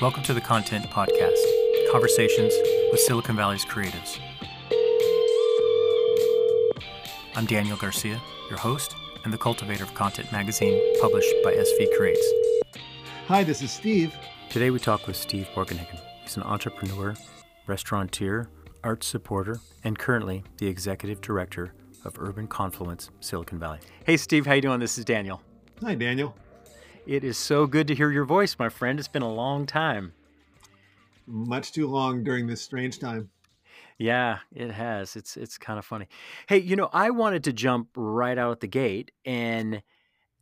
Welcome to the Content Podcast Conversations with Silicon Valley's creatives. I'm Daniel Garcia, your host and the cultivator of Content Magazine, published by SV Creates. Hi, this is Steve. Today we talk with Steve Borkenhagen. He's an entrepreneur, restaurateur, arts supporter, and currently the executive director of Urban Confluence, Silicon Valley. Hey, Steve, how you doing? This is Daniel. Hi, Daniel. It is so good to hear your voice, my friend. It's been a long time. Much too long during this strange time. Yeah, it has. It's it's kind of funny. Hey, you know, I wanted to jump right out the gate and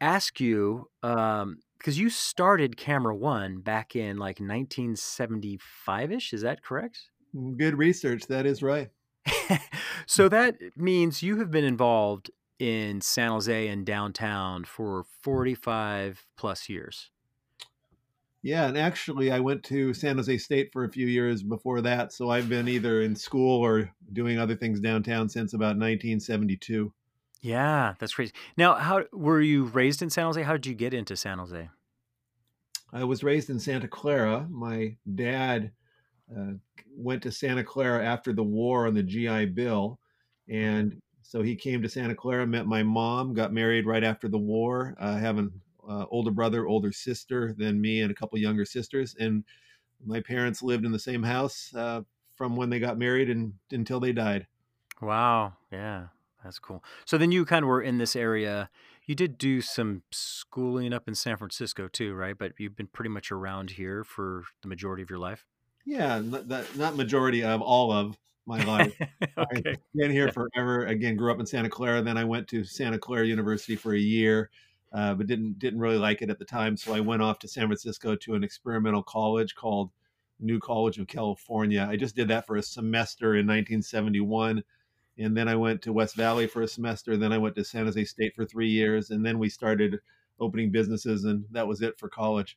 ask you um, because you started Camera One back in like 1975 ish. Is that correct? Good research. That is right. so that means you have been involved in San Jose and downtown for 45 plus years. Yeah, and actually, I went to San Jose State for a few years before that. So I've been either in school or doing other things downtown since about 1972. Yeah, that's crazy. Now, how were you raised in San Jose? How did you get into San Jose? I was raised in Santa Clara. My dad uh, went to Santa Clara after the war on the GI Bill, and so he came to Santa Clara, met my mom, got married right after the war, uh, having uh, older brother, older sister than me, and a couple younger sisters. And my parents lived in the same house uh, from when they got married and until they died. Wow. Yeah, that's cool. So then you kind of were in this area. You did do some schooling up in San Francisco too, right? But you've been pretty much around here for the majority of your life. Yeah, not, not majority of all of my life. okay. I've been here forever. Again, grew up in Santa Clara. Then I went to Santa Clara University for a year uh, but didn't didn't really like it at the time. So I went off to San Francisco to an experimental college called New College of California. I just did that for a semester in 1971, and then I went to West Valley for a semester. Then I went to San Jose State for three years, and then we started opening businesses, and that was it for college.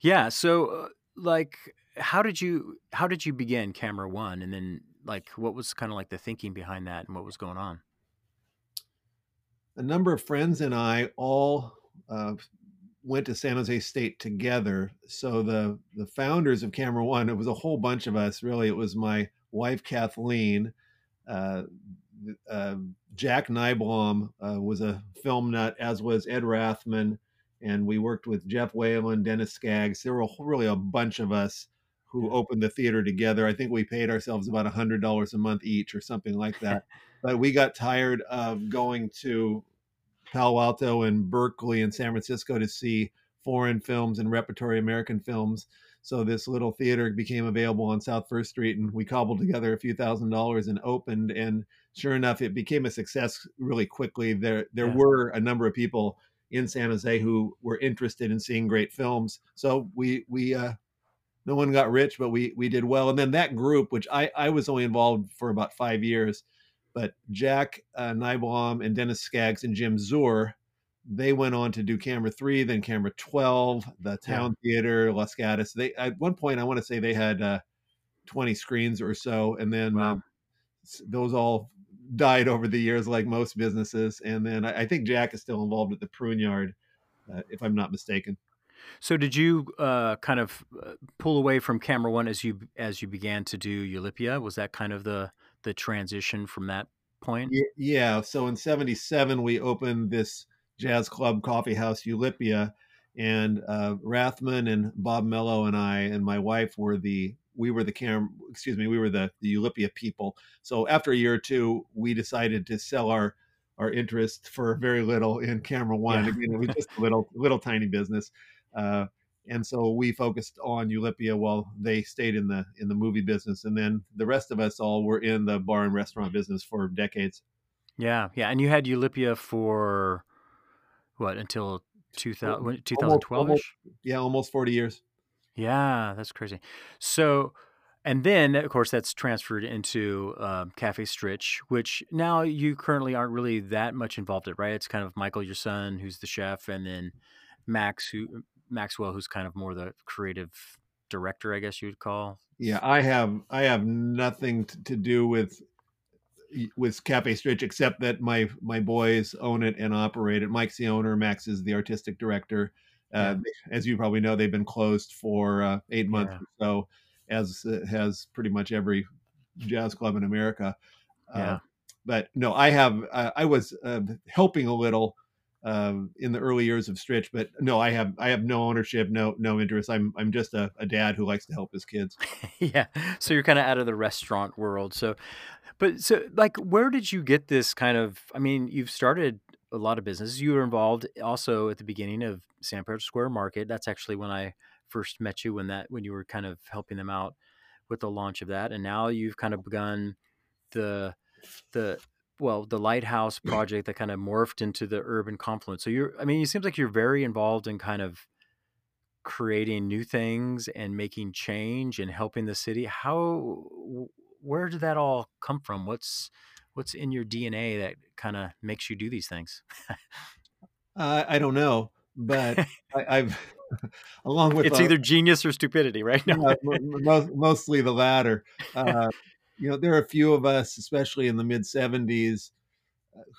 Yeah. So, uh, like, how did you how did you begin Camera One, and then like what was kind of like the thinking behind that, and what was going on? a number of friends and I all uh, went to San Jose State together. So the the founders of Camera One, it was a whole bunch of us. Really, it was my wife Kathleen. Uh, uh, Jack Nyblom uh, was a film nut, as was Ed Rathman, and we worked with Jeff Whalen, Dennis Skaggs. There were really a bunch of us who opened the theater together. I think we paid ourselves about a hundred dollars a month each, or something like that. but we got tired of going to Palo Alto and Berkeley and San Francisco to see foreign films and repertory American films. So this little theater became available on South First Street, and we cobbled together a few thousand dollars and opened. And sure enough, it became a success really quickly. There, there yeah. were a number of people in San Jose who were interested in seeing great films. So we, we, uh, no one got rich, but we, we did well. And then that group, which I, I was only involved for about five years, but Jack uh, Nyblom and Dennis Skaggs and Jim Zur, they went on to do Camera Three, then Camera Twelve, the Town yeah. Theater, Los Gatos. They at one point I want to say they had uh, twenty screens or so, and then wow. um, those all died over the years, like most businesses. And then I, I think Jack is still involved at the Prune Yard, uh, if I'm not mistaken. So did you uh, kind of uh, pull away from Camera One as you as you began to do Eulipia? Was that kind of the the transition from that point? Yeah. So in '77, we opened this jazz club coffee house, Eulipia, and uh, Rathman and Bob Mello and I and my wife were the we were the cam excuse me we were the, the Eulipia people. So after a year or two, we decided to sell our our interest for very little in Camera One. Yeah. Again, it was just a little little tiny business. Uh, and so we focused on Eulipia while they stayed in the in the movie business, and then the rest of us all were in the bar and restaurant business for decades. Yeah, yeah, and you had Eulipia for what until 2000, 2012 ish? Yeah, almost 40 years. Yeah, that's crazy. So, and then of course that's transferred into um, Cafe Stritch, which now you currently aren't really that much involved in, right? It's kind of Michael, your son, who's the chef, and then Max, who Maxwell, who's kind of more the creative director, I guess you'd call. Yeah, I have I have nothing to do with with Cafe Stritch except that my my boys own it and operate it. Mike's the owner, Max is the artistic director. Uh, as you probably know, they've been closed for uh, eight months Yeah. or so, as uh, has pretty much every jazz club in America. Uh, Yeah. but no, I have. Uh, I was uh, helping a little um, in the early years of Stritch, but no, I have. I have no ownership, no no interest. I'm I'm just a, a dad who likes to help his kids. yeah. So you're kind of out of the restaurant world. So, but so like, where did you get this kind of? I mean, you've started a lot of businesses. You were involved also at the beginning of San Pedro Square Market. That's actually when I first met you. When that when you were kind of helping them out with the launch of that, and now you've kind of begun the the well the lighthouse project that kind of morphed into the urban confluence. So you're. I mean, it seems like you're very involved in kind of creating new things and making change and helping the city. How where did that all come from? What's what's in your dna that kind of makes you do these things? Uh, i don't know but I, have along with it's uh, either genius or stupidity right? Now most, mostly the latter. Uh, you know there are a few of us especially in the mid 70s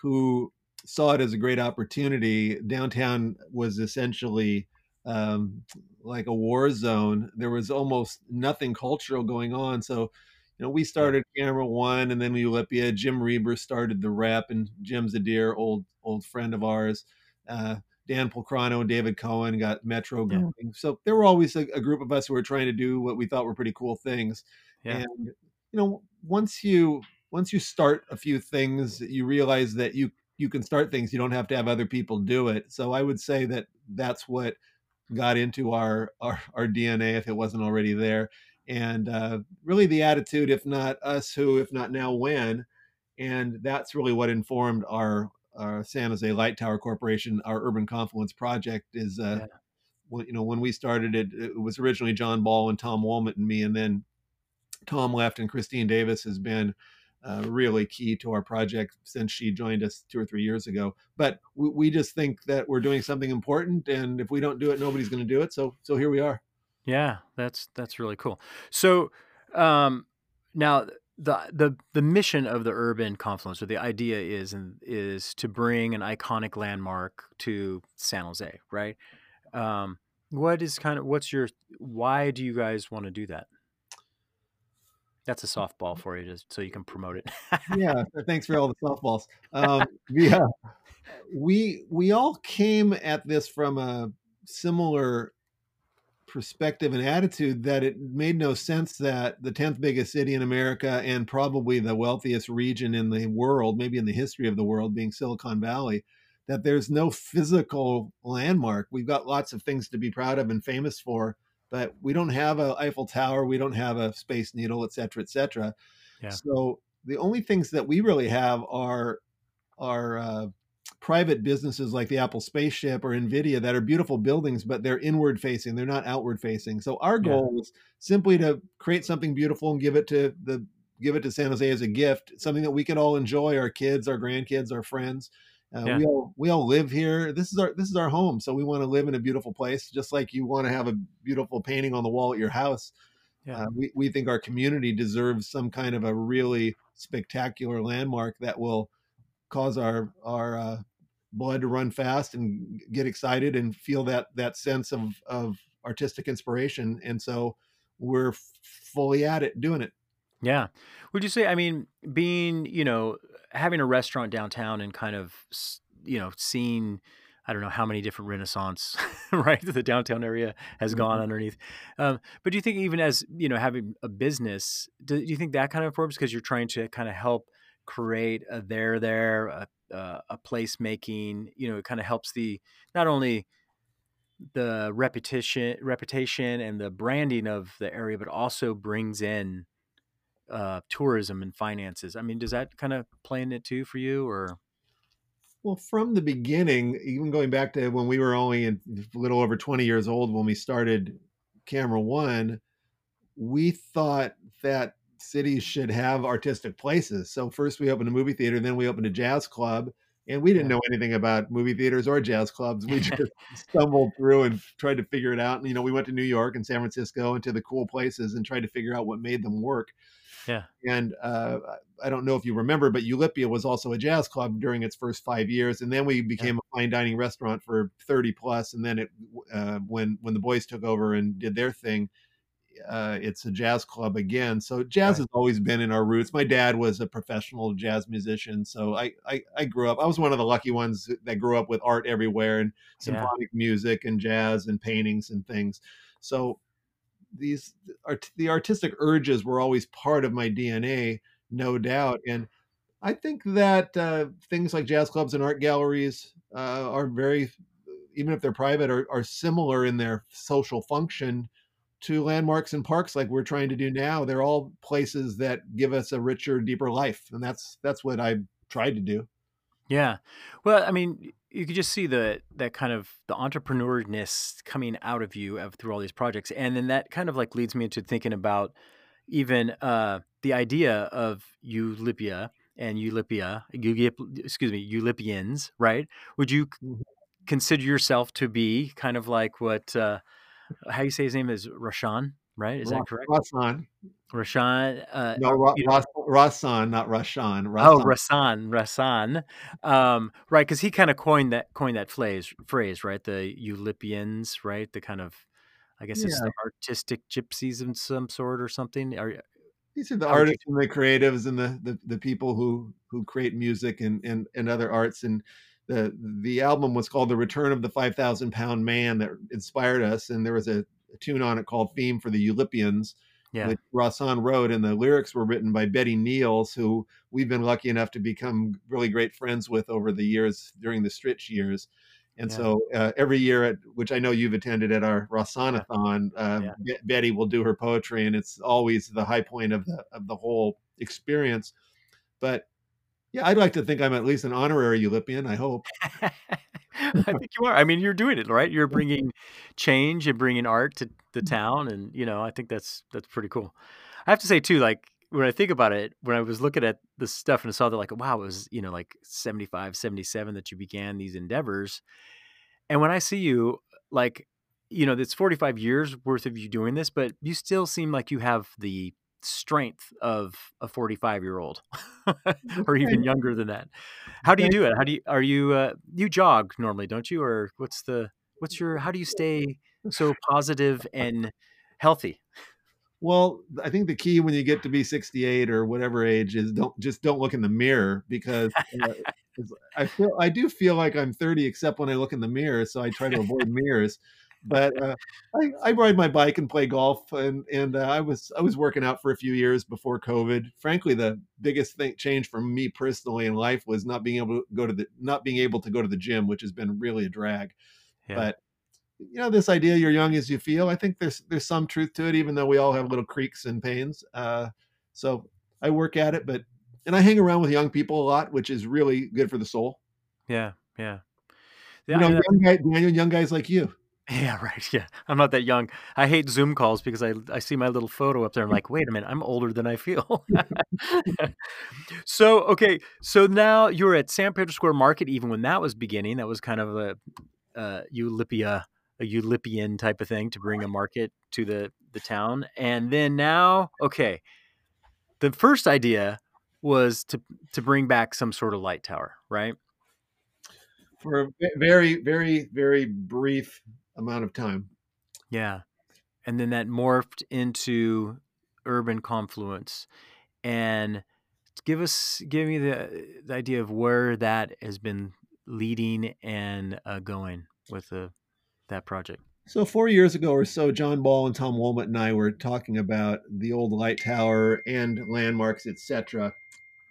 who saw it as a great opportunity downtown was essentially um, like a war zone. There was almost nothing cultural going on. So, you know, we started. Camera One, and then we Eulipia. Jim Reber started the Rep, and Jim's a dear old old friend of ours. Uh, Dan Pulcrano and David Cohen got Metro going. Yeah. So there were always a, a, group of us who were trying to do what we thought were pretty cool things. Yeah. And you know, once you once you start a few things, you realize that you you can start things. You don't have to have other people do it. So I would say that that's what got into our, our, our DNA if it wasn't already there. And uh, really the attitude, if not us who, if not now when, and that's really what informed our, our San Jose Light Tower Corporation, our Urban Confluence project is, uh, yeah. when, you know, when we started it, it was originally John Ball and Tom Woolmott and me, and then Tom left and Christine Davis has been uh, really key to our project since she joined us two or three years ago. But we, we just think that we're doing something important, and if we don't do it, nobody's going to do it. So so here we are. Yeah, that's that's really cool. So um, now the the the mission of the urban confluence or the idea is is to bring an iconic landmark to San Jose, right? Um, what is kind of what's your why do you guys want to do that? That's a softball for you, just so you can promote it. yeah, thanks for all the softballs. Um, yeah, we we all came at this from a similar perspective and attitude that it made no sense that the 10th biggest city in America and probably the wealthiest region in the world, maybe in the history of the world, being Silicon Valley, that there's no physical landmark. We've got lots of things to be proud of and famous for, but we don't have a Eiffel Tower, we don't have a Space Needle, et cetera, et cetera. Yeah. So the only things that we really have are are uh, private businesses like the Apple Spaceship or Nvidia that are beautiful buildings, but they're inward facing; they're not outward facing. So our goal yeah. is simply to create something beautiful and give it to the give it to San Jose as a gift, something that we can all enjoy, our kids, our grandkids, our friends. Uh, yeah. We all we all live here. This is our this is our home, so we want to live in a beautiful place, just like you want to have a beautiful painting on the wall at your house. Yeah. Uh, we we think our community deserves some kind of a really spectacular landmark that will cause our our uh, blood to run fast and get excited and feel that that sense of of artistic inspiration. And so we're fully at it doing it. Yeah. Would you say? I mean, being you know having a restaurant downtown and kind of you know seeing I don't know how many different Renaissance, right? The downtown area has gone mm-hmm. underneath. Um, but do you think even as you know having a business, do, do you think that kind of informs because you're trying to kind of help create a there there a, uh, a place making you know it kind of helps the not only the repetition, reputation and the branding of the area but also brings in uh, tourism and finances. I mean, does that kind of play in it too for you, or? Well, from the beginning, even going back to when we were only a little over 20 years old when we started Camera One, we thought that cities should have artistic places. So first we opened a movie theater, then we opened a jazz club, and we didn't know anything about movie theaters or jazz clubs. We just stumbled through and tried to figure it out. And you know, we went to New York and San Francisco and to the cool places and tried to figure out what made them work. Yeah. And uh, I don't know if you remember, but Eulipia was also a jazz club during its first five years, and then we became a fine dining restaurant for thirty plus. And then it, uh, when when the boys took over and did their thing, uh, it's a jazz club again. So jazz Right. has always been in our roots. My dad was a professional jazz musician, so I, I I grew up. I was one of the lucky ones that grew up with art everywhere and Yeah. symphonic music and jazz and paintings and things. So these art, the artistic urges were always part of my DNA, no doubt. And I think that uh, things like jazz clubs and art galleries uh, are very, even if they're private, are, are similar in their social function to landmarks and parks like we're trying to do now. They're all places that give us a richer, deeper life, and that's that's what I tried to do. Yeah. Well, I mean, you could just see the that kind of the entrepreneurness coming out of you of, through all these projects, and then that kind of like leads me into thinking about even uh, the idea of Eulipia and Eulipia, Eulip, excuse me, Eulipians, right? Would you Mhm. consider yourself to be kind of like what? Uh, how you say his name is Rashan, right? Is that correct? Rahsaan, Rashan. Uh, no, Ra- you know, Ras- Rahsaan, not Rashan. Oh, Rahsaan. Rahsaan, Rahsaan, um, right? Because he kind of coined that coined that phrase, phrase, right? The Eulipians, right? The kind of, I guess it's the artistic gypsies of some sort or something. Are, these are the would you? artists and the creatives and the, the the people who who create music and and and other arts and the the album was called the return of the 5000 pound man that inspired us and there was a, a tune on it called theme for the Eulipians Yeah, which Rahsaan wrote and the lyrics were written by Betty Neals who we've been lucky enough to become really great friends with over the years during the Stritch years. And yeah, so uh, every year at which I know you've attended at our yeah, Rahsaanathon, uh, yeah, Be- Betty will do her poetry, and it's always the high point of the of the whole experience. But yeah, I'd like to think I'm at least an honorary Eulipian. I hope. I think you are. I mean, you're doing it right. You're bringing change and bringing art to the mm-hmm. town, and you know, I think that's that's pretty cool. I have to say too, like when I think about it, when I was looking at the stuff and I saw that, like, wow, it was you know like 75, 77 that you began these endeavors, and when I see you, like, you know, it's 45 years worth of you doing this, but you still seem like you have the strength of a 45 year old or even younger than that. How do you do it? How do you, are you, uh, you jog normally, don't you? Or what's the, what's your, how do you stay so positive and healthy? Well, I think the key when you get to be 68 or whatever age is don't just don't look in the mirror because uh, I feel I do feel like I'm 30 except when I look in the mirror, so I try to avoid mirrors. But uh, I, I ride my bike and play golf, and and uh, I was I was working out for a few years before COVID. Frankly, the biggest thing change for me personally in life was not being able to go to the not being able to go to the gym, which has been really a drag. Yeah. But you know this idea you're young as you feel i think there's there's some truth to it even though we all have little creaks and pains uh, so i work at it but and i hang around with young people a lot which is really good for the soul Yeah. Yeah. you know young guy daniel young guys like you yeah. Right. Yeah. I'm not that young. I hate Zoom calls because I, I see my little photo up there. I'm like, wait a minute, I'm older than I feel. so, okay. So now you're at San Pedro Square Market, even when that was beginning, that was kind of a, uh, Eulipia, a Eulipian type of thing to bring a market to the, the town. And then now, okay, the first idea was to, to bring back some sort of light tower, right? for a very very very brief amount of time Yeah. And then that morphed into urban confluence. And give us, give me the, the idea of where that has been leading and uh, going with the, that project. so four years ago or so john ball and tom Woolmott and i were talking about the old light tower and landmarks etc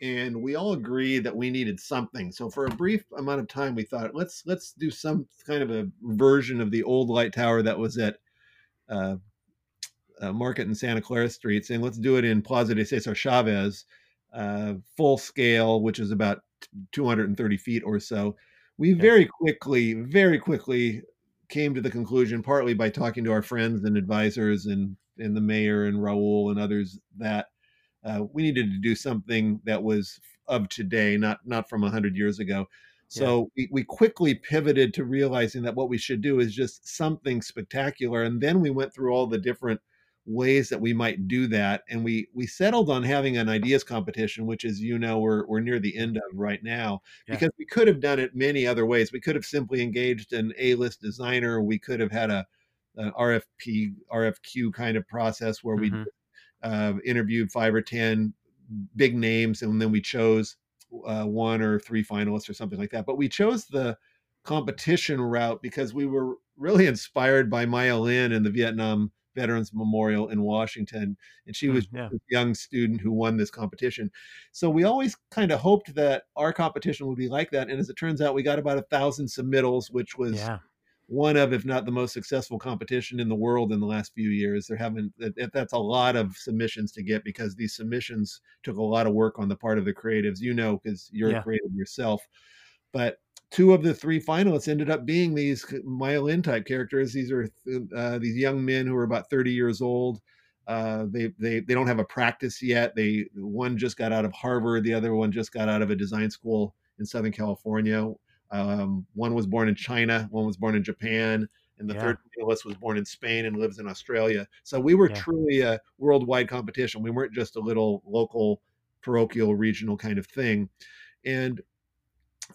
and we all agreed that we needed something. So for a brief amount of time, we thought let's let's do some kind of a version of the old light tower that was at uh, uh, Market and Santa Clara Streets, and let's do it in Plaza de Cesar Chavez, uh, full scale, which is about 230 feet or so. We very quickly, very quickly came to the conclusion, partly by talking to our friends and advisors and and the mayor and Raul and others, that uh, we needed to do something that was of today, not not from hundred years ago. So yeah. we, we quickly pivoted to realizing that what we should do is just something spectacular. And then we went through all the different ways that we might do that. And we we settled on having an ideas competition, which as you know, we're we're near the end of right now, yeah. because we could have done it many other ways. We could have simply engaged an A-list designer. We could have had a an RFP, RFQ kind of process where mm-hmm. Uh, interviewed five or 10 big names and then we chose uh, one or three finalists or something like that. But we chose the competition route because we were really inspired by Maya Lin and the Vietnam Veterans Memorial in Washington. And she mm, was yeah. a young student who won this competition. So we always kind of hoped that our competition would be like that. And as it turns out, we got about a thousand submittals, which was yeah one of, if not the most successful competition in the world in the last few years. There haven't that's a lot of submissions to get because these submissions took a lot of work on the part of the creatives. You know, because you're yeah. a creative yourself. But two of the three finalists ended up being these Maya Lin type characters. These are uh, these young men who are about 30 years old. Uh, they they they don't have a practice yet. They one just got out of Harvard, the other one just got out of a design school in Southern California. Um, one was born in China, one was born in Japan, and the yeah. third finalist was born in Spain and lives in Australia. So we were yeah. truly a worldwide competition. We weren't just a little local, parochial, regional kind of thing. And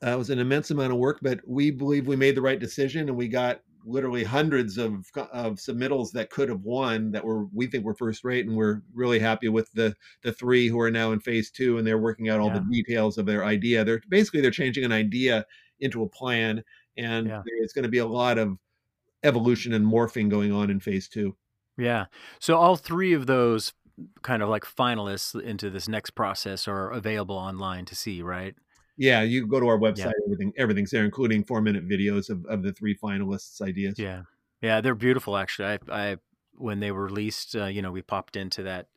uh, it was an immense amount of work, but we believe we made the right decision, and we got literally hundreds of of submittals that could have won that were we think were first rate, and we're really happy with the the three who are now in phase two, and they're working out all yeah. the details of their idea. They're basically they're changing an idea into a plan, and yeah. there's going to be a lot of evolution and morphing going on in phase two. Yeah. So all three of those kind of like finalists into this next process are available online to see, right? Yeah, you go to our website, yeah. everything everything's there, including four minute videos of, of the three finalists' ideas. Yeah. Yeah, they're beautiful actually. I I when they were released, uh, you know, we popped into that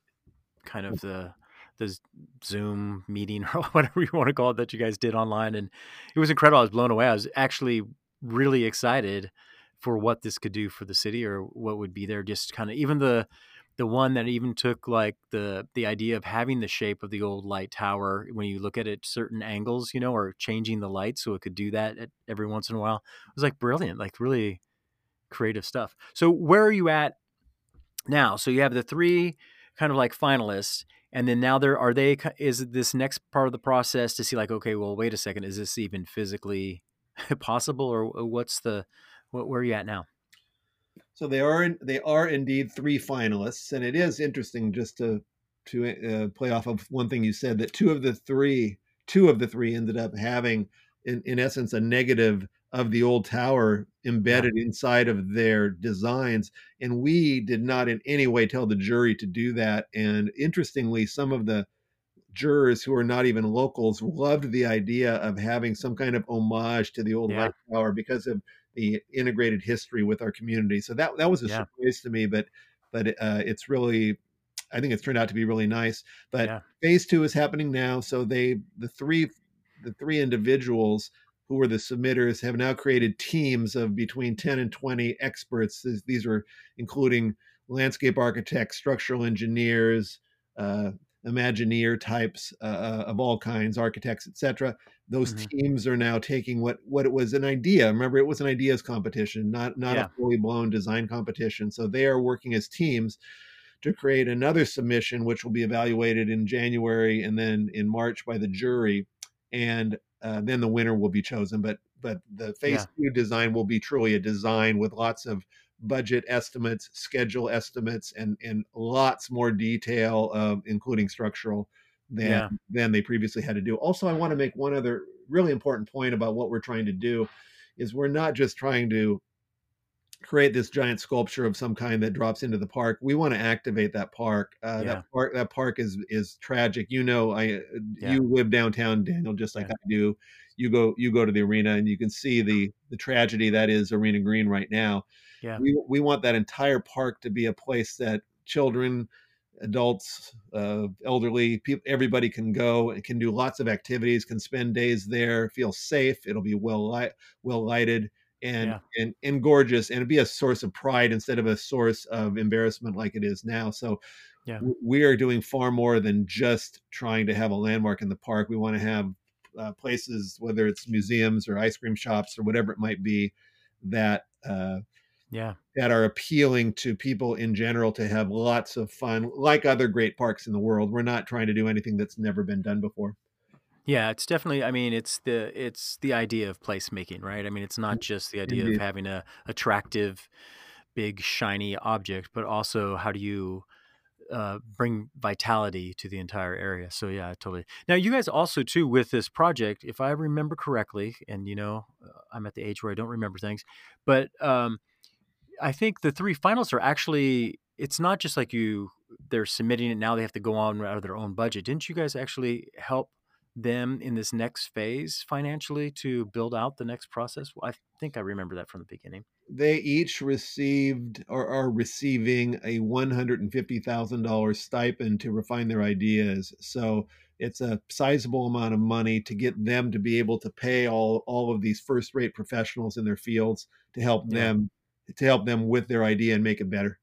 kind of the the Zoom meeting or whatever you want to call it that you guys did online, and it was incredible. I was blown away. I was actually really excited for what this could do for the city or what would be there. Just kind of even the the one that even took like the the idea of having the shape of the old light tower when you look at it certain angles, you know, or changing the light so it could do that at, every once in a while. It was like brilliant, like really creative stuff. So where are you at now? So you have the three kind of like finalists and then now there are they is this next part of the process to see like okay well wait a second is this even physically possible? Or what's the what, where are you at now? So they are they are indeed three finalists and it is interesting just to to uh, play off of one thing you said that two of the three two of the three ended up having in, in essence a negative of the old tower embedded yeah. inside of their designs. And we did not in any way tell the jury to do that. And interestingly, some of the jurors who are not even locals loved the idea of having some kind of homage to the old yeah. light tower because of the integrated history with our community. So that that was a yeah. surprise to me, but but uh, it's really I think it's turned out to be really nice. But yeah. phase two is happening now. So they the three the three individuals who were the submitters, have now created teams of between 10 and 20 experts. These are including landscape architects, structural engineers, uh, Imagineer types uh, uh of all kinds, architects, etc. Those mm-hmm. teams are now taking what what it was an idea. Remember, it was an ideas competition, not not yeah. a fully blown design competition. So they are working as teams to create another submission, which will be evaluated in January and then in March by the jury. And uh, then the winner will be chosen. But but the phase yeah. two design will be truly a design with lots of budget estimates, schedule estimates, and and lots more detail, uh, including structural, than yeah. than they previously had to do. Also, I want to make one other really important point about what we're trying to do, is we're not just trying to create this giant sculpture of some kind that drops into the park. We want to activate that park. Uh, yeah. That park that park is is tragic. You know, I uh, yeah. you live downtown, Daniel, just like yeah. I do. You go you go to the arena and you can see the the tragedy that is Arena Green right now. Yeah. We we want that entire park to be a place that children, adults, uh, elderly, people, everybody can go and can do lots of activities, can spend days there, feel safe. It'll be well light, well lighted and, yeah. and and gorgeous and be a source of pride instead of a source of embarrassment like it is now so yeah. we are doing far more than just trying to have a landmark in the park we want to have uh, places, whether it's museums or ice cream shops or whatever it might be, that uh, yeah that are appealing to people in general to have lots of fun, like other great parks in the world. We're not trying to do anything that's never been done before. Yeah, it's definitely. I mean, it's the it's the idea of placemaking, right? I mean, it's not just the idea Indeed. of having a attractive, big shiny object, but also how do you uh, bring vitality to the entire area. So yeah, totally. Now you guys also too with this project, if I remember correctly, and you know, uh, I'm at the age where I don't remember things, but um, I think the three finals are actually. It's not just like you. They're submitting it now. They have to go on out of their own budget. Didn't you guys actually help them in this next phase financially to build out the next process? I think I remember that from the beginning. They each received or are receiving a $150,000 stipend to refine their ideas. So it's a sizable amount of money to get them to be able to pay all, all of these first rate professionals in their fields to help Yeah. them to help them with their idea and make it better.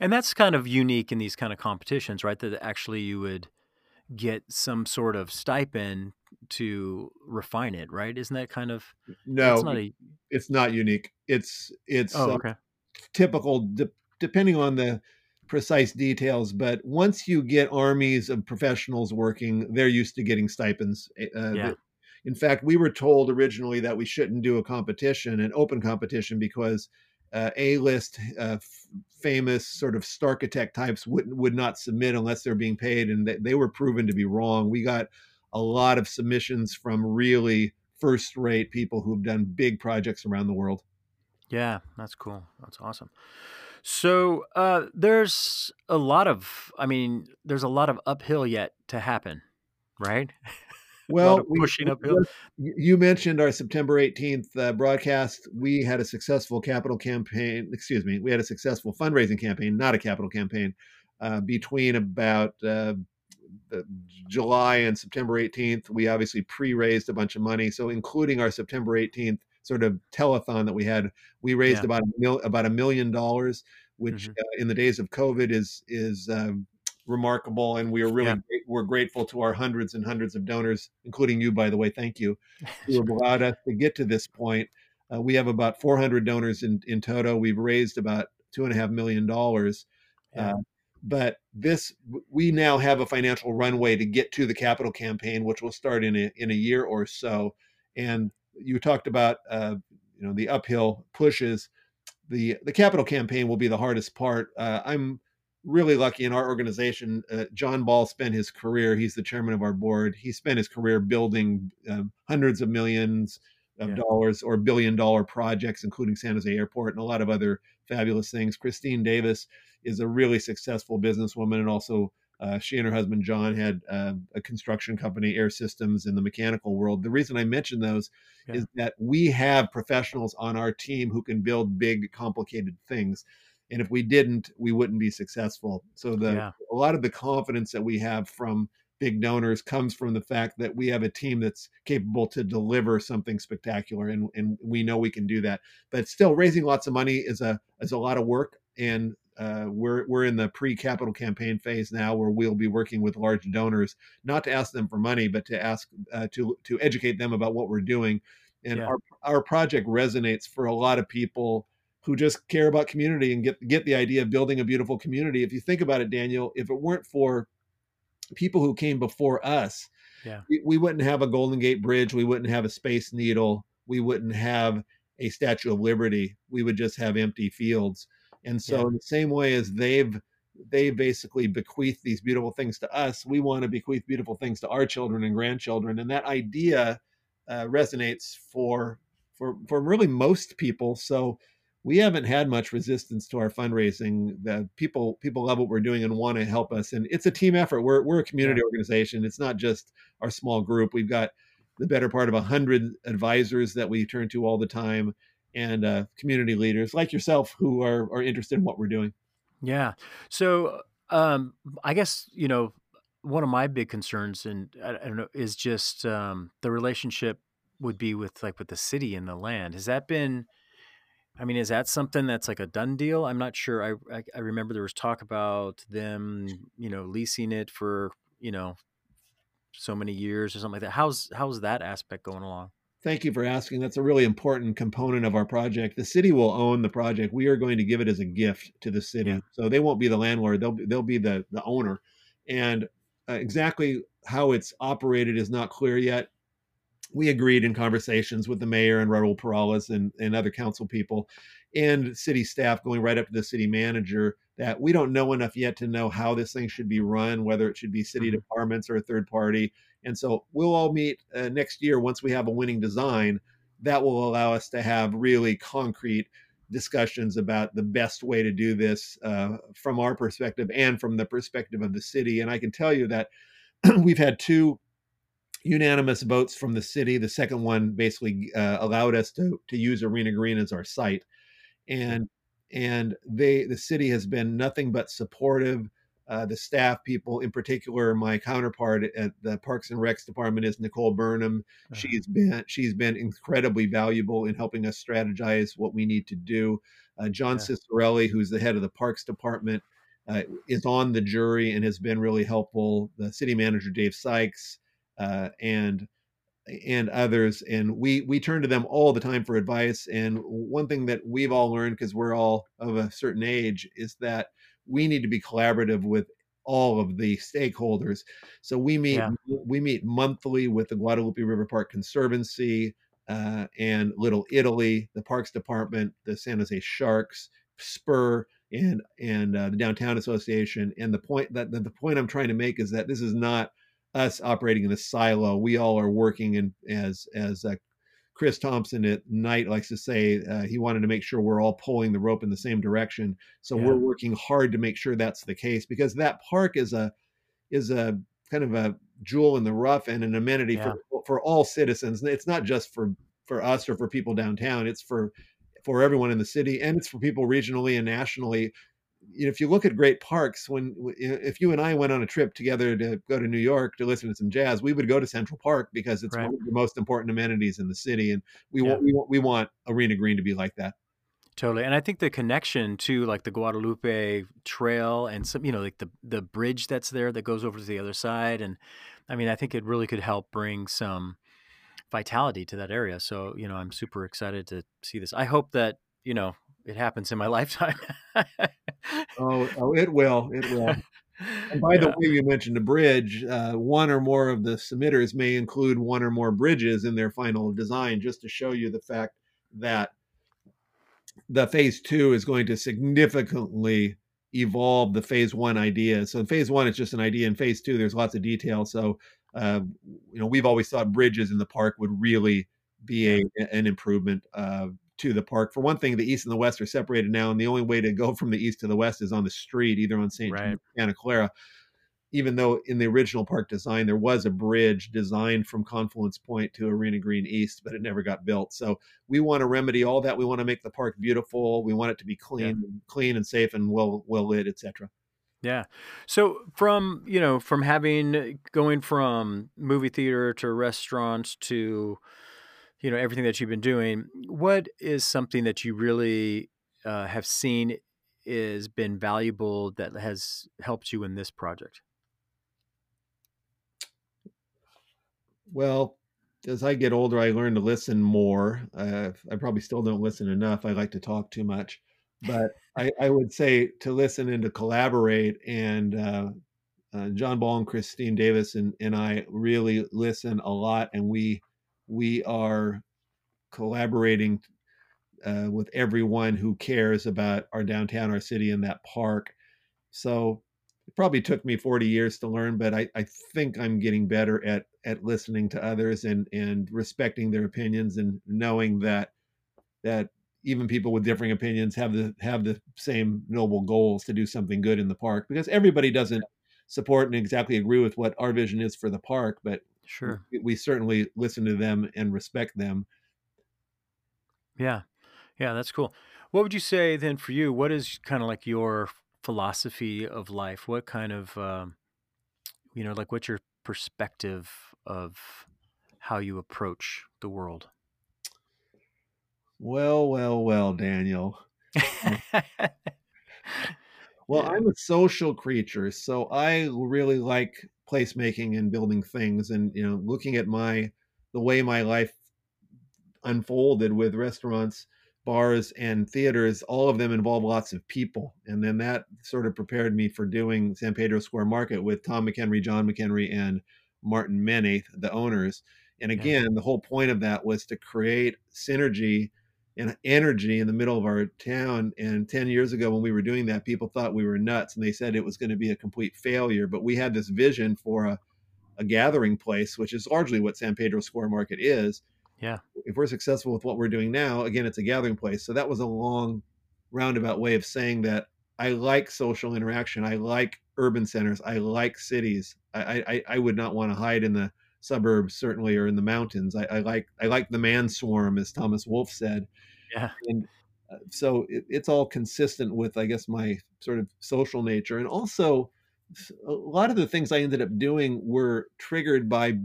And that's kind of unique in these kind of competitions, right? That actually you would get some sort of stipend to refine it, right? Isn't that kind of No, that's not a it's not unique. It's it's oh uh, okay. typical de- depending on the precise details but once you get armies of professionals working they're used to getting stipends uh, Yeah. in fact we were told originally that we shouldn't do a competition an open competition because uh, a-list uh, f- famous sort of starchitect types would, would not submit unless they're being paid and they, they were proven to be wrong we got a lot of submissions from really first rate people who've done big projects around the world Yeah, that's cool. That's awesome. So uh, there's a lot of, I mean, there's a lot of uphill yet to happen, right? Well, pushing we uphill. you mentioned our September 18th uh, broadcast. We had a successful capital campaign. Excuse me. We had a successful fundraising campaign, not a capital campaign, uh, between about uh, July and September 18th. We obviously pre-raised a bunch of money. So, including our September 18th sort of telethon that we had, we raised Yeah. about a mil- about a million dollars, which Mhm. uh, in the days of COVID is is um, remarkable. And we are really Yeah. we're grateful to our hundreds and hundreds of donors, including you, by the way. Thank you who have allowed us to get to this point. Uh, we have about 400 donors in, in toto. We've raised about two and a half million dollars. Yeah. Uh, but this, we now have a financial runway to get to the capital campaign, which will start in a, in a year or so. And you talked about, uh, you know, the uphill pushes. The the capital campaign will be the hardest part. Uh, I'm really lucky in our organization. Uh, John Ball spent his career. He's the chairman of our board. He spent his career building um, hundreds of millions of Yeah. dollars or billion dollar projects, including San Jose Airport and a lot of other fabulous things. Christine Davis is a really successful businesswoman, and also uh, she and her husband John had uh, a construction company, Air Systems, in the mechanical world. The reason I mention those Yeah. is that we have professionals on our team who can build big, complicated things. And if we didn't, we wouldn't be successful. So the Yeah. a lot of the confidence that we have from big donors comes from the fact that we have a team that's capable to deliver something spectacular and, and we know we can do that but still raising lots of money is a is a lot of work and uh, we're we're in the pre-capital campaign phase now where we'll be working with large donors not to ask them for money but to ask uh, to to educate them about what we're doing and Yeah. our our project resonates for a lot of people who just care about community and get get the idea of building a beautiful community if you think about it Daniel if it weren't for people who came before us Yeah. we, we wouldn't have a Golden Gate Bridge. We wouldn't have a Space Needle. We wouldn't have a Statue of Liberty. We would just have empty fields. And so, Yeah. in the same way as they've they basically bequeath these beautiful things to us, we want to bequeath beautiful things to our children and grandchildren. And that idea uh, resonates for for for really most people. So we haven't had much resistance to our fundraising. The people people love what we're doing and want to help us. And it's a team effort. We're we're a community organization. It's not just our small group. We've got the better part of a hundred advisors that we turn to all the time, and uh, community leaders like yourself who are are interested in what we're doing. Yeah. So, um, I guess, you know, one of my big concerns and I, I don't know is just um, the relationship would be with like with the city and the land. Has that been I mean, is that something that's like a done deal? I'm not sure. I, I I remember there was talk about them, you know, leasing it for, you know, so many years or something like that. How's how's that aspect going along? Thank you for asking. That's a really important component of our project. The city will own the project. We are going to give it as a gift to the city. Yeah. So they won't be the landlord. They'll be, they'll be the the owner. And uh, exactly how it's operated is not clear yet. We agreed in conversations with the mayor and Raul Peralez and, and other council people and city staff going right up to the city manager that we don't know enough yet to know how this thing should be run, whether it should be city mm-hmm. departments or a third party. And so we'll all meet uh, next year once we have a winning design. That will allow us to have really concrete discussions about the best way to do this uh, from our perspective and from the perspective of the city. And I can tell you that we've had two unanimous votes from the city. The second one basically uh, allowed us to to use Arena Green as our site, and and they the city has been nothing but supportive. Uh, the staff people, in particular, my counterpart at the Parks and Recs department is Nicole Burnham. Uh-huh. She's been she's been incredibly valuable in helping us strategize what we need to do. Uh, John yeah. Cicirelli, who's the head of the Parks department, uh, is on the jury and has been really helpful. The city manager Dave Sykes uh, and and others, and we we turn to them all the time for advice. And one thing that we've all learned because we're all of a certain age is that we need to be collaborative with all of the stakeholders. So we meet yeah. we meet monthly with the Guadalupe River Park Conservancy uh, and Little Italy, the Parks Department, the San Jose Sharks, Spur, and and uh, the Downtown Association. And the point that the, the point I'm trying to make is that this is not us operating in a silo. We all are working in as as uh, Chris Thompson at night likes to say uh, he wanted to make sure we're all pulling the rope in the same direction. So yeah. we're working hard to make sure that's the case because that park is a is a kind of a jewel in the rough and an amenity yeah. for for all citizens. It's not just for for us or for people downtown. It's for for everyone in the city and it's for people regionally and nationally if you look at great parks, when if you and I went on a trip together to go to New York to listen to some jazz, we would go to Central Park because it's right. one of the most important amenities in the city, and we yeah. want we want we want Arena Green to be like that. Totally, and I think the connection to like the Guadalupe Trail and some, you know, like the the bridge that's there that goes over to the other side, and I mean, I think it really could help bring some vitality to that area. So, you know, I'm super excited to see this. I hope that you know it happens in my lifetime. oh, oh, it will. It will. And by yeah. the way, you mentioned a bridge. Uh, one or more of the submitters may include one or more bridges in their final design, just to show you the fact that the phase two is going to significantly evolve the phase one idea. So in phase one, it's just an idea. In phase two, there's lots of detail. So uh, you know, we've always thought bridges in the park would really be a, an improvement. Uh, to the park. For one thing, the east and the west are separated now, and the only way to go from the east to the west is on the street, either on St. Right. Santa Clara. Even though in the original park design there was a bridge designed from Confluence Point to Arena Green East, but it never got built. So we want to remedy all that. We want to make the park beautiful. We want it to be clean, yeah. clean and safe, and well well lit, etc. Yeah. So from, you know, from having going from movie theater to restaurants to you know everything that you've been doing what is something that you really uh, have seen is been valuable that has helped you in this project? Well as i get older i learn to listen more. Uh, i probably still don't listen enough. I like to talk too much. But I, I, would say to listen and to collaborate and uh, uh, john ball and christine davis and, and i really listen a lot and we we are collaborating uh, with everyone who cares about our downtown, our city, and that park. So it probably took me 40 years to learn, but I, I think I'm getting better at at listening to others and and respecting their opinions and knowing that that even people with differing opinions have the have the same noble goals to do something good in the park because everybody doesn't support and exactly agree with what our vision is for the park, but Sure. We, we certainly listen to them and respect them. Yeah. Yeah, that's cool. What would you say then for you? What is kind of like your philosophy of life? What kind of, um, you know, like what's your perspective of how you approach the world? Well, well, well, Daniel. Well, Yeah. I'm a social creature, so I really like placemaking and building things and, you know, looking at my the way my life unfolded with restaurants, bars, and theaters, all of them involve lots of people. And then that sort of prepared me for doing San Pedro Square Market with Tom McEnery, John McEnery, and Martin Menne, the owners. And Yeah. again, the whole point of that was to create synergy and energy in the middle of our town. And 10 years ago, when we were doing that, people thought we were nuts and they said it was going to be a complete failure. But we had this vision for a, a gathering place, which is largely what San Pedro Square Market is Yeah. if we're successful with what we're doing now, again, it's a gathering place. So that was a long roundabout way of saying that I like social interaction. I like urban centers. I like cities. I I, I would not want to hide in the suburbs, certainly, or in the mountains. I, I like I like the man swarm, as Thomas Wolfe said. Yeah. And uh, so it, it's all consistent with, I guess, my sort of social nature, and also a lot of the things I ended up doing were triggered by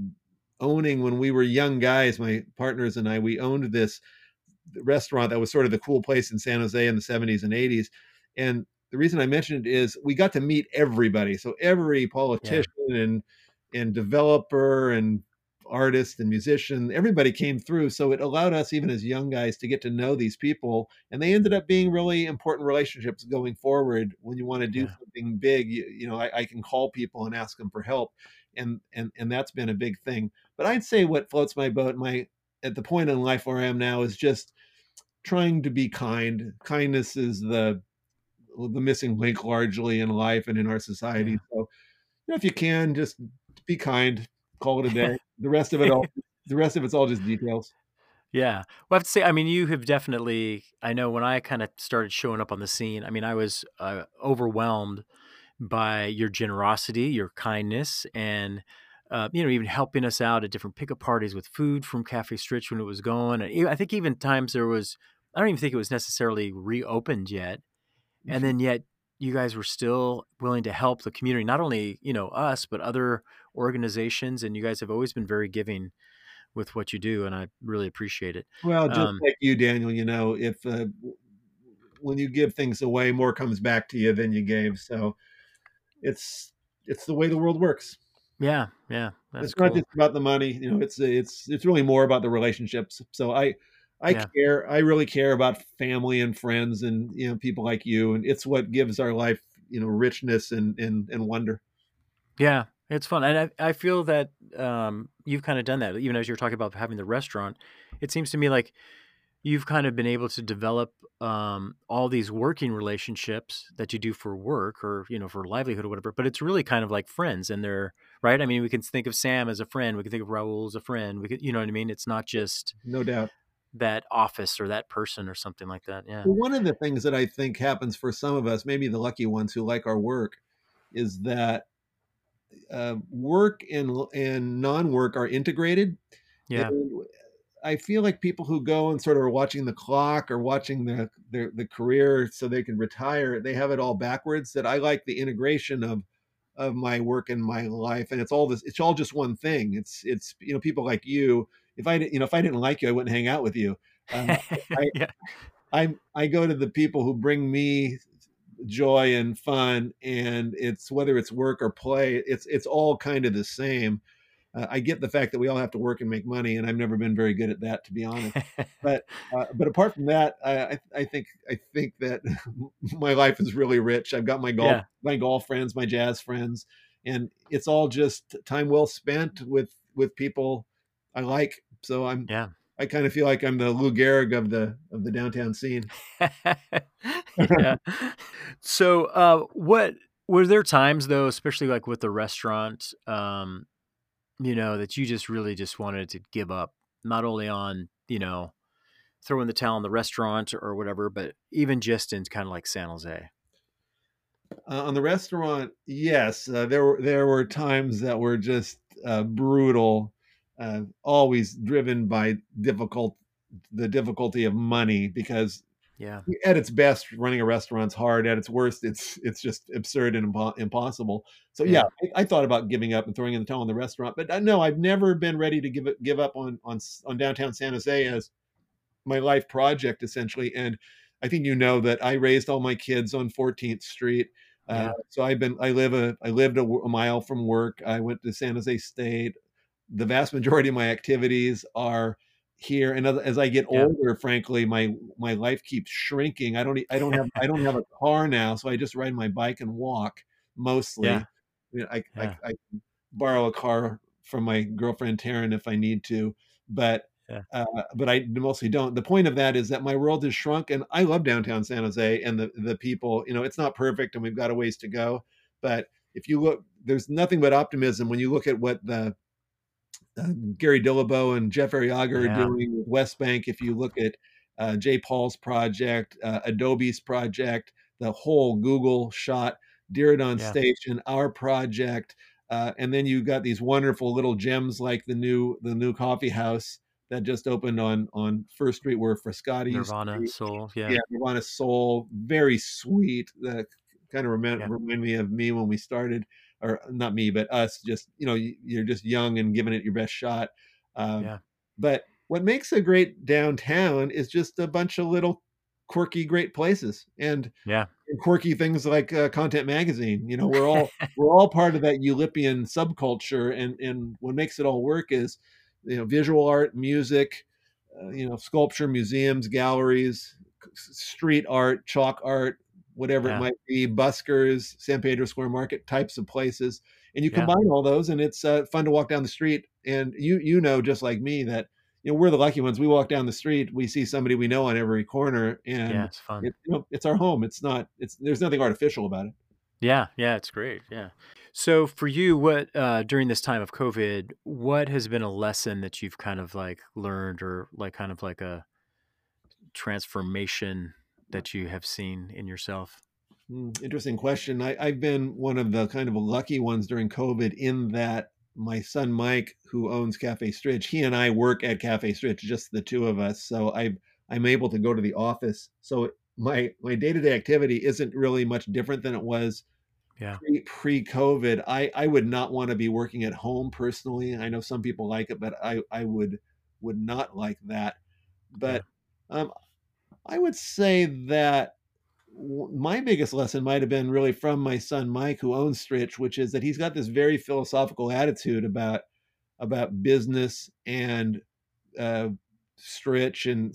owning when we were young guys, my partners and I, we owned this restaurant that was sort of the cool place in San Jose in the 70s and 80s. And the reason I mentioned it is we got to meet everybody. So every politician yeah. and and developer and artist and musician, everybody came through. So it allowed us, even as young guys, to get to know these people. And they ended up being really important relationships going forward. When you want to do yeah. something big, you, you know, I, I can call people and ask them for help. And, and and that's been a big thing. But I'd say what floats my boat, my at the point in life where I am now, is just trying to be kind. Kindness is the the missing link largely in life and in our society. Yeah. So, you know, if you can, just be kind. Call it a day. The rest of it all, the rest of it's all just details. Yeah. Well, I have to say, I mean, you have definitely, I know when I kind of started showing up on the scene, I mean, I was uh, overwhelmed by your generosity, your kindness, and, uh, you know, even helping us out at different pickup parties with food from Cafe Stritch when it was going. And I think even times there was, I don't even think it was necessarily reopened yet. And then yet you guys were still willing to help the community, not only, you know, us, but other organizations. And you guys have always been very giving with what you do. And I really appreciate it. Well, just um, like you, Daniel, you know, if, uh, when you give things away, more comes back to you than you gave. So it's, it's the way the world works. Yeah. Yeah. it's not cool. just about the money. You know, it's, it's, it's really more about the relationships. So I, I yeah. care. I really care about family and friends and you know people like you, and it's what gives our life you know richness and and, and wonder. Yeah, it's fun, and I I feel that um, you've kind of done that. Even as you're talking about having the restaurant, it seems to me like you've kind of been able to develop um, all these working relationships that you do for work or you know for livelihood or whatever. But it's really kind of like friends, and they're right. I mean, we can think of Sam as a friend. We can think of Raul as a friend. We could, you know what I mean. It's not just no doubt that office or that person or something like that. Yeah. Well, one of the things that I think happens for some of us, maybe the lucky ones who like our work, is that uh, work and and non-work are integrated. Yeah. And I feel like people who go and sort of are watching the clock or watching the, the the career so they can retire, they have it all backwards. That I like the integration of of my work and my life, and it's all this. It's all just one thing. It's it's you know people like you if I you know if I didn't like you, I wouldn't hang out with you. Um, I, yeah. I I go to the people who bring me joy and fun, and it's whether it's work or play, it's it's all kind of the same. Uh, I get the fact that we all have to work and make money, and I've never been very good at that, to be honest. but uh, but apart from that, I I think I think that my life is really rich. I've got my golf yeah. my golf friends, my jazz friends, and it's all just time well spent with with people I like. So I'm yeah. I kind of feel like I'm the Lou Gehrig of the of the downtown scene. yeah. So uh, what were there times though, especially like with the restaurant, um, you know, that you just really just wanted to give up, not only on, you know, throwing the towel in the restaurant or whatever, but even just in kind of like San Jose. Uh, on the restaurant, yes, uh, there were there were times that were just uh, brutal uh, always driven by difficult the difficulty of money because yeah at its best running a restaurant's hard at its worst it's it's just absurd and impo- impossible so yeah, yeah I, I, thought about giving up and throwing in the towel on the restaurant but uh, no i've never been ready to give it give up on on on downtown san jose as my life project essentially and i think you know that i raised all my kids on 14th street Uh, Yeah. so I've been I live a I lived a, a mile from work. I went to San Jose State. The vast majority of my activities are here, and as, I get Yeah. older, frankly, my my life keeps shrinking. I don't I don't have I don't have a car now, so I just ride my bike and walk mostly. Yeah. You know, I, Yeah. I I borrow a car from my girlfriend Taryn if I need to, but Yeah. uh, but I mostly don't. The point of that is that my world has shrunk, and I love downtown San Jose and the the people. You know, it's not perfect, and we've got a ways to go. But if you look, there's nothing but optimism when you look at what the uh, Gary Dillabough and Jeff Arrillaga are doing with West Bank. If you look at uh, Jay Paul's project, uh, Adobe's project, the whole Google shot, Diridon Yeah. Station, our project, uh, and then you got these wonderful little gems like the new the new coffee house that just opened on on First Street where Frascati Nirvana be. Soul. Yeah. Yeah, Nirvana Soul, very sweet. That kind of remind, Yeah. remind me of me when we started, or not me, but us. Just you know, you- you're just young and giving it your best shot. Um, Yeah. But what makes a great downtown is just a bunch of little quirky, great places, and Yeah. and quirky things like uh, Content Magazine. You know, we're all we're all part of that Eulipian subculture, and and what makes it all work is, you know, visual art, music, uh, you know, sculpture, museums, galleries, street art, chalk art, whatever Yeah. it might be, buskers, San Pedro Square Market types of places, and you Yeah. combine all those, and it's uh, fun to walk down the street. And you you know just like me that you know we're the lucky ones. We walk down the street, we see somebody we know on every corner, and Yeah. It's fun. it, you know, it's our home. It's not. It's there's nothing artificial about it. Yeah, yeah, it's great. Yeah. So for you, what uh, during this time of COVID, what has been a lesson that you've kind of like learned, or like kind of like a transformation that you have seen in yourself? Mm, interesting question. I, I've been one of the kind of lucky ones during COVID in that my son Mike, who owns Cafe Stritch, he and I work at Cafe Stritch, just the two of us. So I I'm able to go to the office. So my my day to day activity isn't really much different than it was Yeah. pre COVID. I I would not want to be working at home personally. I know some people like it, but I I would would not like that. But um, I would say that my biggest lesson might have been really from my son Mike, who owns Stritch, which is that he's got this very philosophical attitude about about business and uh, Stritch and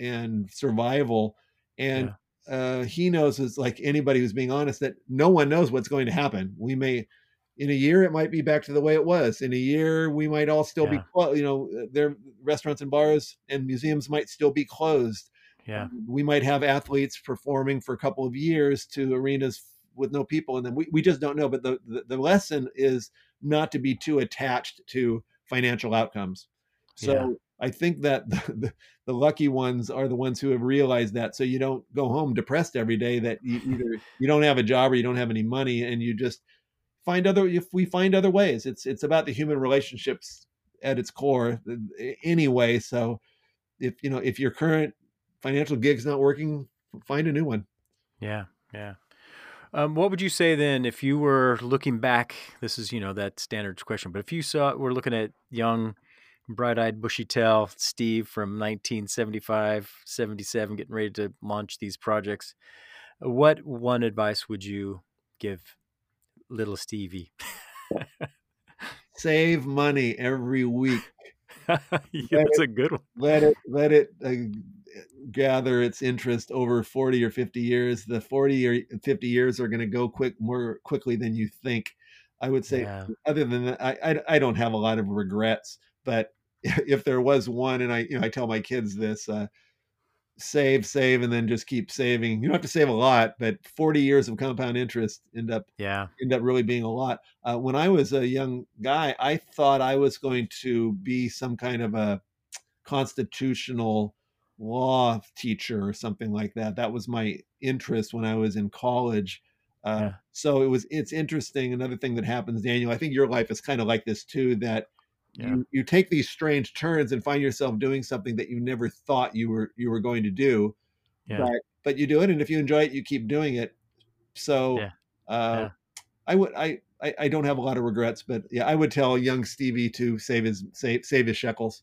and survival, and uh, he knows as like anybody who's being honest that no one knows what's going to happen. We may. In a year, it might be back to the way it was. In a year, we might all still be, Yeah. clo- you know, their restaurants and bars and museums might still be closed Yeah. Um, we might have athletes performing for a couple of years to arenas with no people and then We, we just don't know. But the, the, the lesson is not to be too attached to financial outcomes. So Yeah. I think that the, the, the lucky ones are the ones who have realized that. So you don't go home depressed every day that you either you don't have a job or you don't have any money and you just find other if we find other ways. It's it's about the human relationships at its core anyway. So if you know if your current financial gig's not working, find a new one. Yeah, yeah. Um, what would you say then if you were looking back? This is, you know, that standard question, but if you saw, we're looking at young, bright eyed, bushy tail Steve from 1975, 77, getting ready to launch these projects. What one advice would you give little Stevie? Save money every week. yeah, that's a good one. Let it let it uh, gather its interest over 40 or 50 years. The 40 or 50 years are going to go quick more quickly than you think. I would say Yeah. other than that I, I I don't have a lot of regrets, but if there was one and I you know I tell my kids this uh save save and then just keep saving. You don't have to save a lot, but 40 years of compound interest end up Yeah. end up really being a lot. Uh, when I was a young guy, I thought I was going to be some kind of a constitutional law teacher or something like that. That was my interest when I was in college. Uh, Yeah. So it was. It's interesting. Another thing that happens, Daniel. I think your life is kind of like this too. That Yeah. you you take these strange turns and find yourself doing something that you never thought you were you were going to do Yeah. but but you do it and if you enjoy it you keep doing it so Yeah. uh i would I, I i don't have a lot of regrets but yeah i would tell young stevie to save his save save his shekels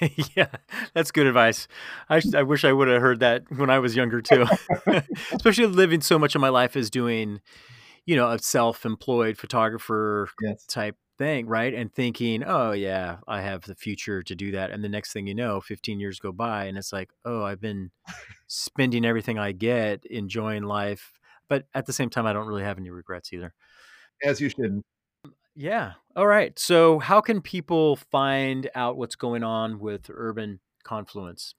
yeah, that's good advice. I, I wish I would have heard that when I was younger too. Especially living so much of my life as doing, you know, a self-employed photographer Yes. type thing, right? And thinking, oh yeah, I have the future to do that. And the next thing you know, 15 years go by and it's like, oh, I've been spending everything I get, enjoying life. But at the same time, I don't really have any regrets either. As you shouldn't. Yeah. All right. So, how can people find out what's going on with Urban Confluence?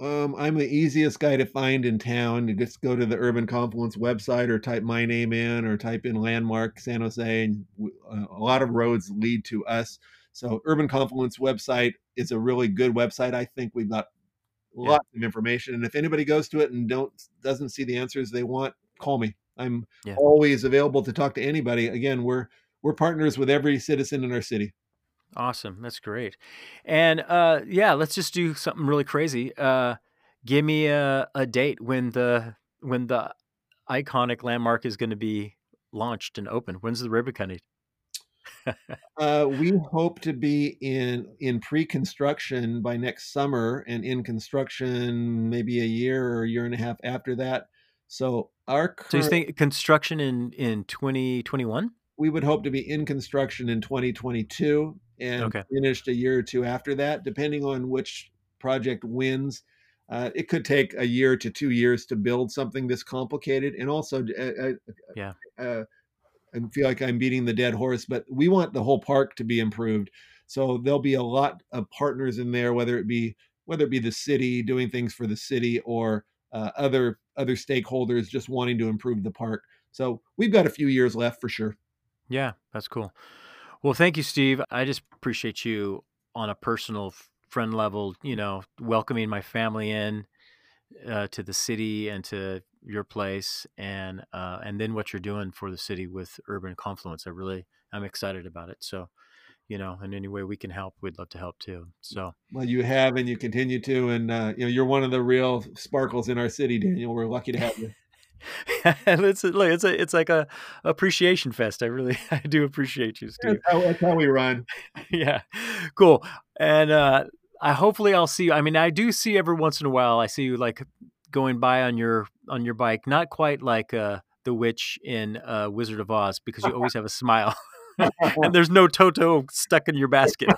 Um, I'm the easiest guy to find in town. You just go to the Urban Confluence website or type my name in or type in landmark San Jose, and uh, a lot of roads lead to us. So, Urban Confluence website is a really good website. I think we've got lots yeah. of information, and if anybody goes to it and don't doesn't see the answers they want, call me. I'm yeah. always available to talk to anybody. Again, we're we're partners with every citizen in our city. Awesome. That's great. And uh, yeah, let's just do something really crazy. Uh, give me a, a date when the when the iconic landmark is going to be launched and open. When's the ribbon cutting? uh, we hope to be in in pre-construction by next summer, and in construction maybe a year or a year and a half after that. So our current, so you think construction in in twenty twenty one? We would hope to be in construction in twenty twenty two and okay. finished a year or two after that, depending on which project wins. Uh, it could take a year to two years to build something this complicated, and also, uh, uh, yeah, uh, I feel like I'm beating the dead horse, but we want the whole park to be improved. So there'll be a lot of partners in there, whether it be whether it be the city doing things for the city or uh, other other stakeholders just wanting to improve the park. So we've got a few years left for sure. Yeah, that's cool. Well, thank you, Steve. I just appreciate you on a personal friend level, you know, welcoming my family in uh, to the city and to your place and uh, and then what you're doing for the city with urban confluence. I really I'm excited about it. So, you know, in any way we can help, we'd love to help too. So well, you have and you continue to, and uh, you know, you're one of the real sparkles in our city, Daniel. We're lucky to have you. it's like it's a it's like a appreciation fest. I really I do appreciate you, Steve. That's how, that's how we run. yeah, cool. And uh, I hopefully I'll see you. I mean, I do see every once in a while. I see you like going by on your on your bike, not quite like uh, the witch in uh, Wizard of Oz, because you always have a smile. and there's no Toto stuck in your basket.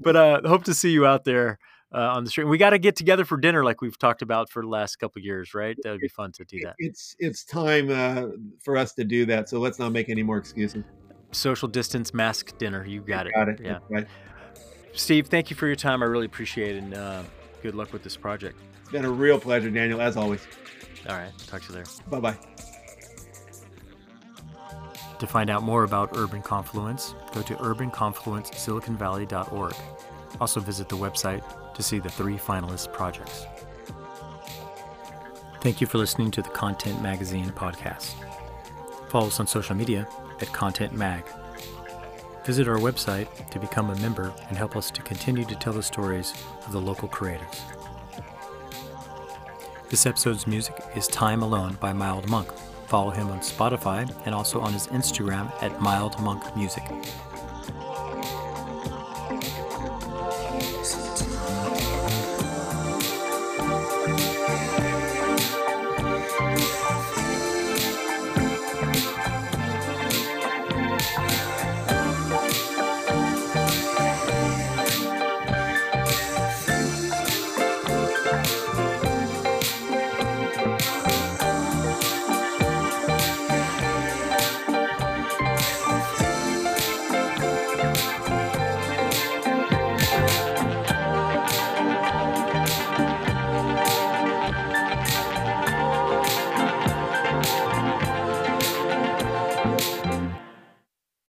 but uh, hope to see you out there uh, on the street. We got to get together for dinner, like we've talked about for the last couple years, right? That would be fun to do that. It's it's time uh, for us to do that. So let's not make any more excuses. Social distance mask dinner. You got you it. Got it. Yeah. Right. Steve, thank you for your time. I really appreciate it. And uh, good luck with this project. It's been a real pleasure, Daniel, as always. All right. Talk to you later. Bye bye. To find out more about Urban Confluence, go to urbanconfluencesiliconvalley.org. Also visit the website to see the three finalist projects. Thank you for listening to the Content Magazine podcast. Follow us on social media at Content Mag. Visit our website to become a member and help us to continue to tell the stories of the local creators. This episode's music is Time Alone by Mild Monk. Follow him on Spotify and also on his Instagram at Mild Monk Music.